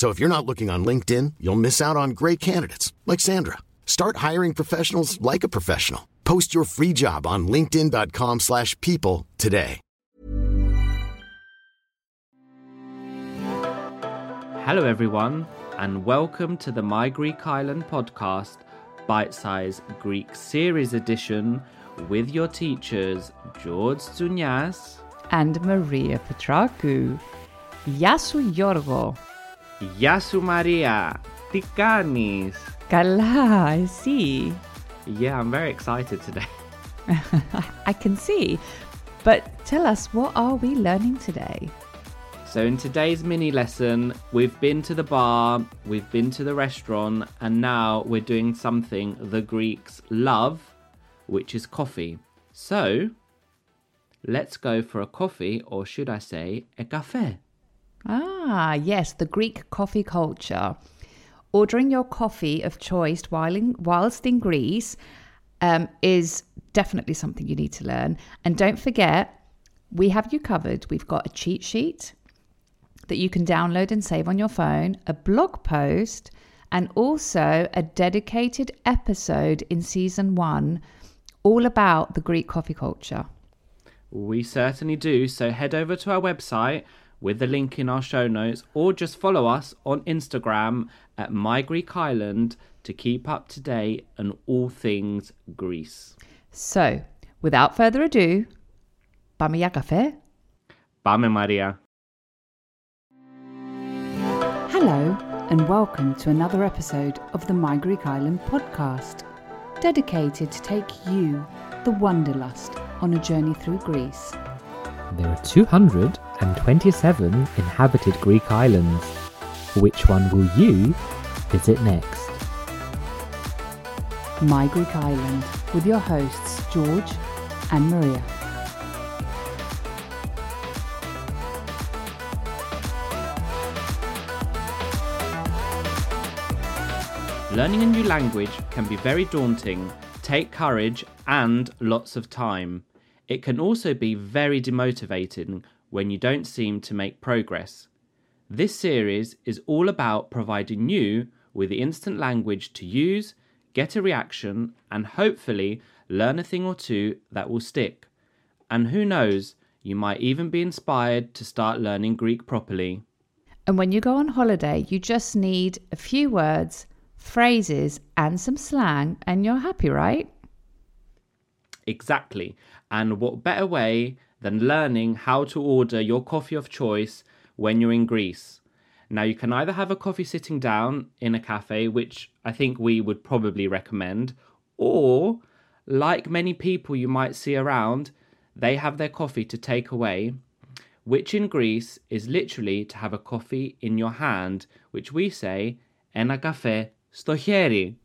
So if you're not looking on LinkedIn, you'll miss out on great candidates like Sandra. Start hiring professionals like a professional. Post your free job on linkedin.com/people today. Hello everyone and welcome to the My Greek Island podcast, bite-size Greek series edition with your teachers George Tsunias and Maria Petraku. Yasu Yorgo. Γεια σου Maria. Τι κάνεις? Καλά, εσύ. Yeah, I'm very excited today. I can see. But tell us, what are we learning today? So, in today's mini lesson, we've been to the bar, we've been to the restaurant, and now we're doing something the Greeks love, which is coffee. So, let's go for a coffee, or should I say, a cafe. Ah, yes, the Greek coffee culture. Ordering your coffee of choice while in, whilst in Greece um, is definitely something you need to learn. And don't forget, we have you covered. We've got a cheat sheet that you can download and save on your phone, a blog post, and also a dedicated episode in season one all about the Greek coffee culture. We certainly do. So, head over to our website with the link in our show notes, or just follow us on Instagram at My Greek Island to keep up to date on all things Greece. So, without further ado, πάμε για καφέ. Πάμε, Maria. Hello, and welcome to another episode of the My Greek Island podcast, dedicated to take you, the Wanderlust, on a journey through Greece. there are 227 inhabited Greek islands. Which one will you visit next? My Greek Island, with your hosts George and Maria. Learning a new language can be very daunting, take courage, and lots of time. It can also be very demotivating when you don't seem to make progress. This series is all about providing you with the instant language to use, get a reaction, and hopefully learn a thing or two that will stick. And who knows, you might even be inspired to start learning Greek properly. And when you go on holiday, you just need a few words, phrases, and some slang, and you're happy, right? Exactly. And what better way than learning how to order your coffee of choice when you're in Greece? Now, you can either have a coffee sitting down in a cafe, which I think we would probably recommend, or like many people you might see around, they have their coffee to take away, which in Greece is literally to have a coffee in your hand, which we say, ένα καφέ στο χέρι.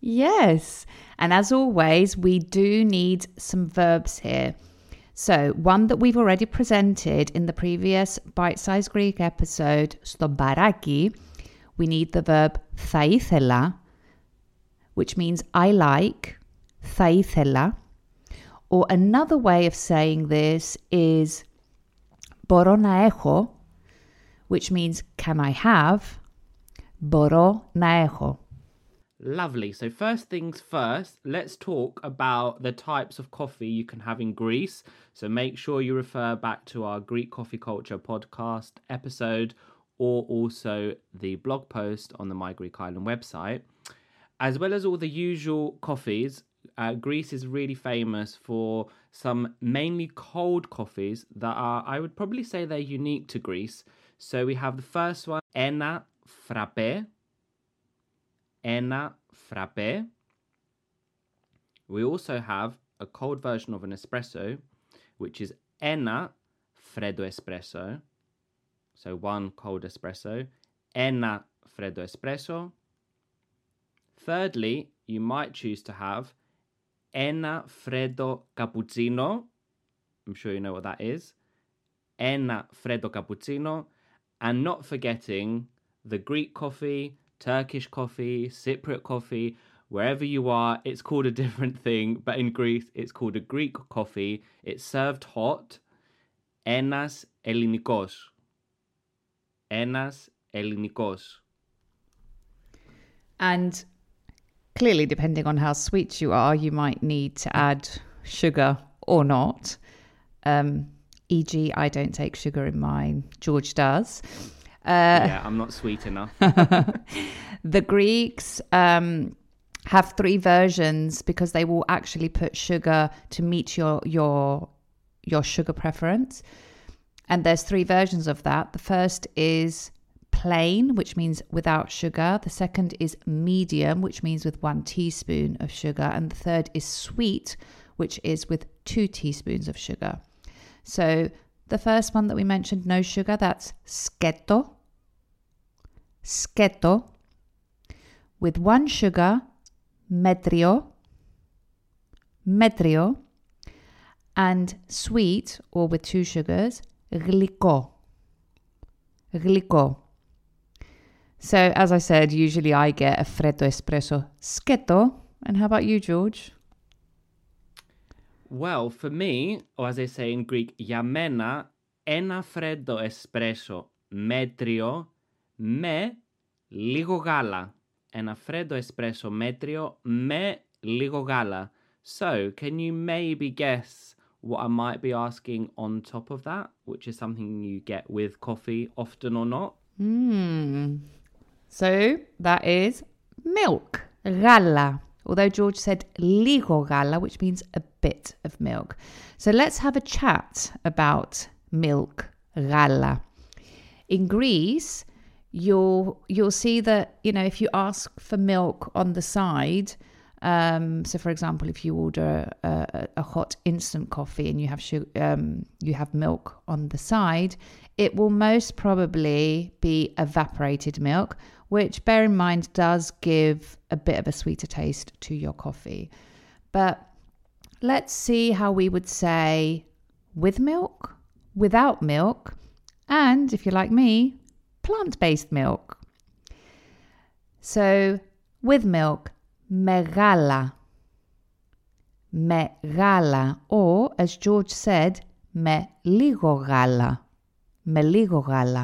Yes. And as always, we do need some verbs here. So, one that we've already presented in the previous bite sized Greek episode, στο μπαράκι, we need the verb θα ήθελα, which means I like, θα ήθελα. Or another way of saying this is μπορώ να έχω, which means can I have, μπορώ να έχω. Lovely. So, first things first, let's talk about the types of coffee you can have in Greece. So, make sure you refer back to our Greek coffee culture podcast episode or also the blog post on the My Greek Island website. As well as all the usual coffees, uh, Greece is really famous for some mainly cold coffees that are, I would probably say, they're unique to Greece. So, we have the first one, Ena Frappe ένα frappe. We also have a cold version of an espresso, which is ένα freddo espresso. So one cold espresso, ένα freddo espresso. Thirdly, you might choose to have ένα freddo cappuccino. I'm sure you know what that is. Ένα freddo cappuccino. And not forgetting the Greek coffee, Turkish coffee, Cypriot coffee, wherever you are, it's called a different thing. But in Greece, it's called a Greek coffee. It's served hot. Ένας ελληνικός. Ένας ελληνικός. And clearly, depending on how sweet you are, you might need to add sugar or not. Um, e.g., I don't take sugar in mine. George does. Uh, yeah, I'm not sweet enough. the Greeks um, have three versions because they will actually put sugar to meet your your your sugar preference. And there's three versions of that. The first is plain, which means without sugar. The second is medium, which means with one teaspoon of sugar. And the third is sweet, which is with two teaspoons of sugar. So the first one that we mentioned, no sugar, that's sketto. Sketto. With one sugar, metrio. Metrio. And sweet, or with two sugars, gliko. Gliko. So, as I said, usually I get a freddo espresso sketto. And how about you, George? Well, for me, or as they say in Greek, για μένα, ένα φρέντο εσπρέσο μέτριο με λίγο γάλα. Ένα φρέντο εσπρέσο μέτριο με λίγο γάλα. So, can you maybe guess what I might be asking on top of that, which is something you get with coffee often or not? Mm. So, that is milk, γάλα although George said "ligo gala, which means a bit of milk. So let's have a chat about milk gala. In Greece, you'll you'll see that you know if you ask for milk on the side. Um, so, for example, if you order a, a hot instant coffee and you have sugar, um, you have milk on the side, it will most probably be evaporated milk, which bear in mind does give a bit of a sweeter taste to your coffee. But let's see how we would say with milk, without milk, and if you're like me, plant based milk. So, with milk, megala. Megala, or as George said, me ligo gala. Me ligo gala.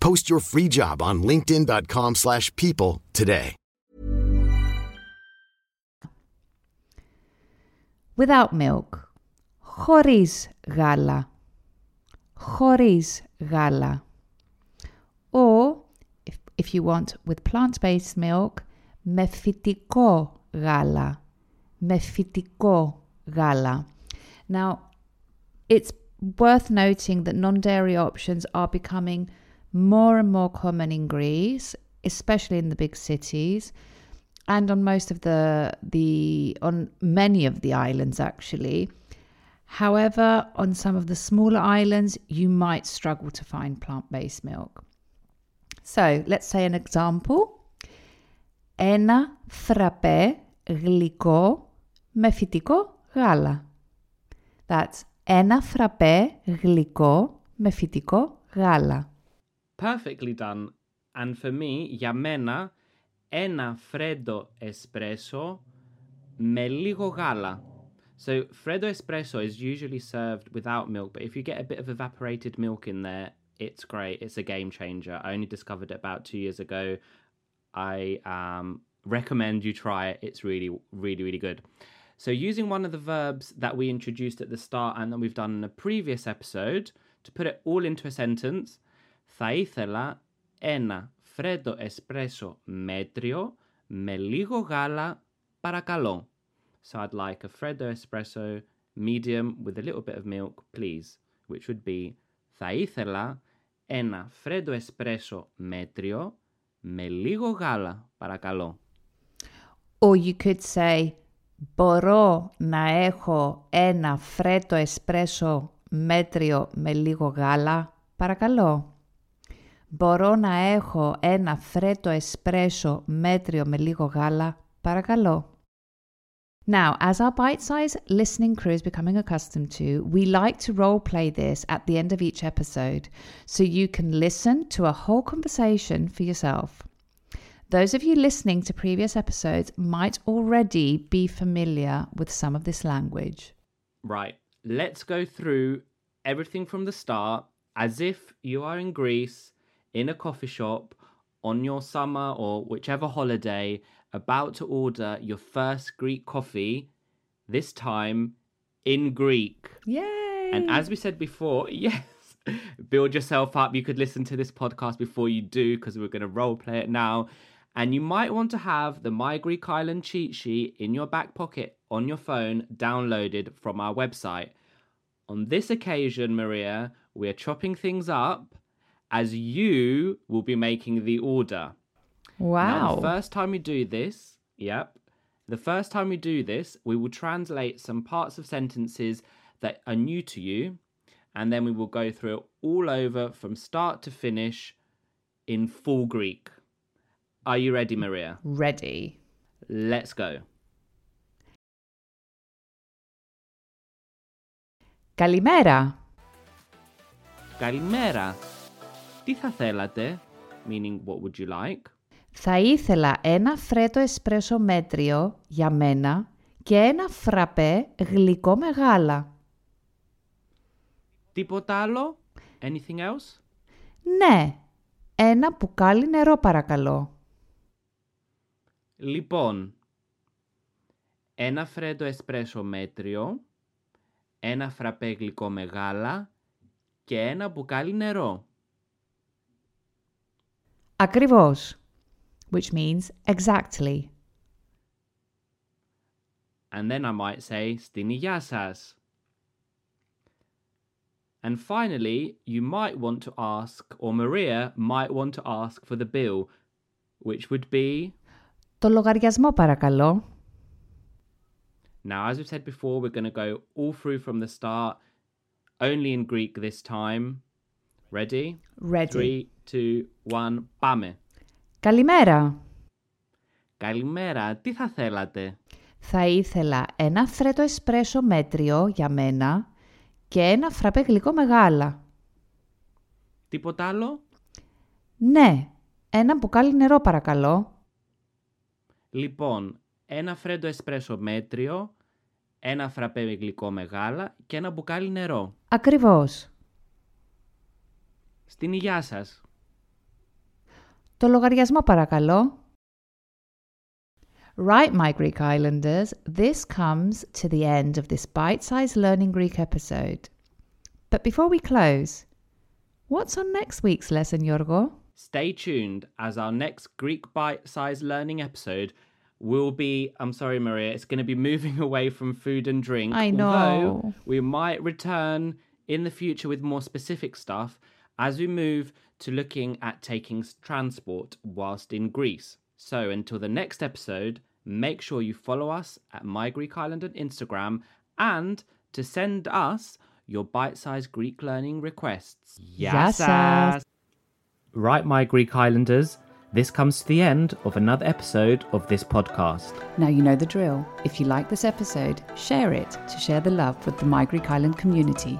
Post your free job on linkedin.com slash people today. Without milk. Χωρίς γάλα. Χωρίς γάλα. Or, if, if you want with plant based milk, με φυτικό γάλα. Με φυτικό γάλα. Now, it's worth noting that non dairy options are becoming more and more common in Greece, especially in the big cities and on most of the the on many of the islands actually however on some of the smaller islands you might struggle to find plant-based milk so let's say an example ένα φραπέ γλυκό με φυτικό γάλα that's ένα φραπέ γλυκό με φυτικό γάλα Perfectly done. And for me, για μένα, ένα φρέντο εσπρέσο με λίγο γάλα. So freddo espresso is usually served without milk, but if you get a bit of evaporated milk in there, it's great. It's a game changer. I only discovered it about two years ago. I um, recommend you try it. It's really, really, really good. So using one of the verbs that we introduced at the start and that we've done in a previous episode, to put it all into a sentence, θα ήθελα ένα φρέντο εσπρέσο μέτριο με λίγο γάλα παρακαλώ. So I'd like a freddo espresso medium with a little bit of milk, please, which would be θα ήθελα ένα φρέντο εσπρέσο μέτριο με λίγο γάλα παρακαλώ. Or you could say μπορώ να έχω ένα φρέτο εσπρέσο μέτριο με λίγο γάλα παρακαλώ. Μπορώ να έχω ένα φρέτο εσπρέσο μέτριο με λίγο γάλα, παρακαλώ. Now, as our bite sized listening crew is becoming accustomed to, we like to role play this at the end of each episode so you can listen to a whole conversation for yourself. Those of you listening to previous episodes might already be familiar with some of this language. Right, let's go through everything from the start as if you are in Greece in a coffee shop on your summer or whichever holiday about to order your first Greek coffee, this time in Greek. Yay! And as we said before, yes, build yourself up. You could listen to this podcast before you do because we're going to role play it now. And you might want to have the My Greek Island cheat sheet in your back pocket on your phone downloaded from our website. On this occasion, Maria, we are chopping things up as you will be making the order. Wow. Now, the first time we do this, yep. The first time we do this, we will translate some parts of sentences that are new to you, and then we will go through it all over from start to finish in full Greek. Are you ready, Maria? Ready. Let's go. Kalimera. Kalimera. Τι θα θέλατε; Meaning, what would you like? Θα ήθελα ένα φρέτο εσπρέσο μέτριο για μένα και ένα φραπέ γλυκό με γάλα. Τίποτα άλλο; Anything else? Ναι, ένα μπουκάλι νερό παρακαλώ. Λοιπόν, ένα φρέντο εσπρέσο μέτριο, ένα φραπέ γλυκό με γάλα και ένα μπουκάλι νερό. Ακριβώς, which means exactly. And then I might say στην υγειά σας. And finally, you might want to ask, or Maria might want to ask for the bill, which would be... Το λογαριασμό παρακαλώ. Now, as we've said before, we're going to go all through from the start, only in Greek this time. Ready? Ready. Three, two, one, πάμε. Καλημέρα. Καλημέρα, τι θα θέλατε; Θα ήθελα ένα φρέτο εσπρέσο μέτριο για μένα και ένα φραπέ γλυκό με γάλα. Τίποτα άλλο; Ναι, ένα μπουκάλι νερό παρακαλώ. Λοιπόν, ένα φρέντο εσπρέσο μέτριο, ένα φραπέ γλυκό με γάλα και ένα μπουκάλι νερό. Ακριβώς. Στην υγειά σας. Το λογαριασμό παρακαλώ. Right, my Greek Islanders, this comes to the end of this bite sized Learning Greek episode. But before we close, what's on next week's lesson, Yorgo? stay tuned as our next Greek bite sized learning episode will be I'm sorry, Maria, it's going to be moving away from food and drink. I know. Although we might return in the future with more specific stuff as we move to looking at taking transport whilst in Greece. So until the next episode, make sure you follow us at My Greek Island on Instagram and to send us your bite-sized Greek learning requests. Yes, yes. Right, my Greek Islanders, this comes to the end of another episode of this podcast. Now you know the drill. If you like this episode, share it to share the love with the My Greek Island community,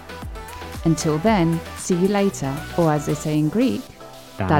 Until then, see you later, or as they say in Greek, τα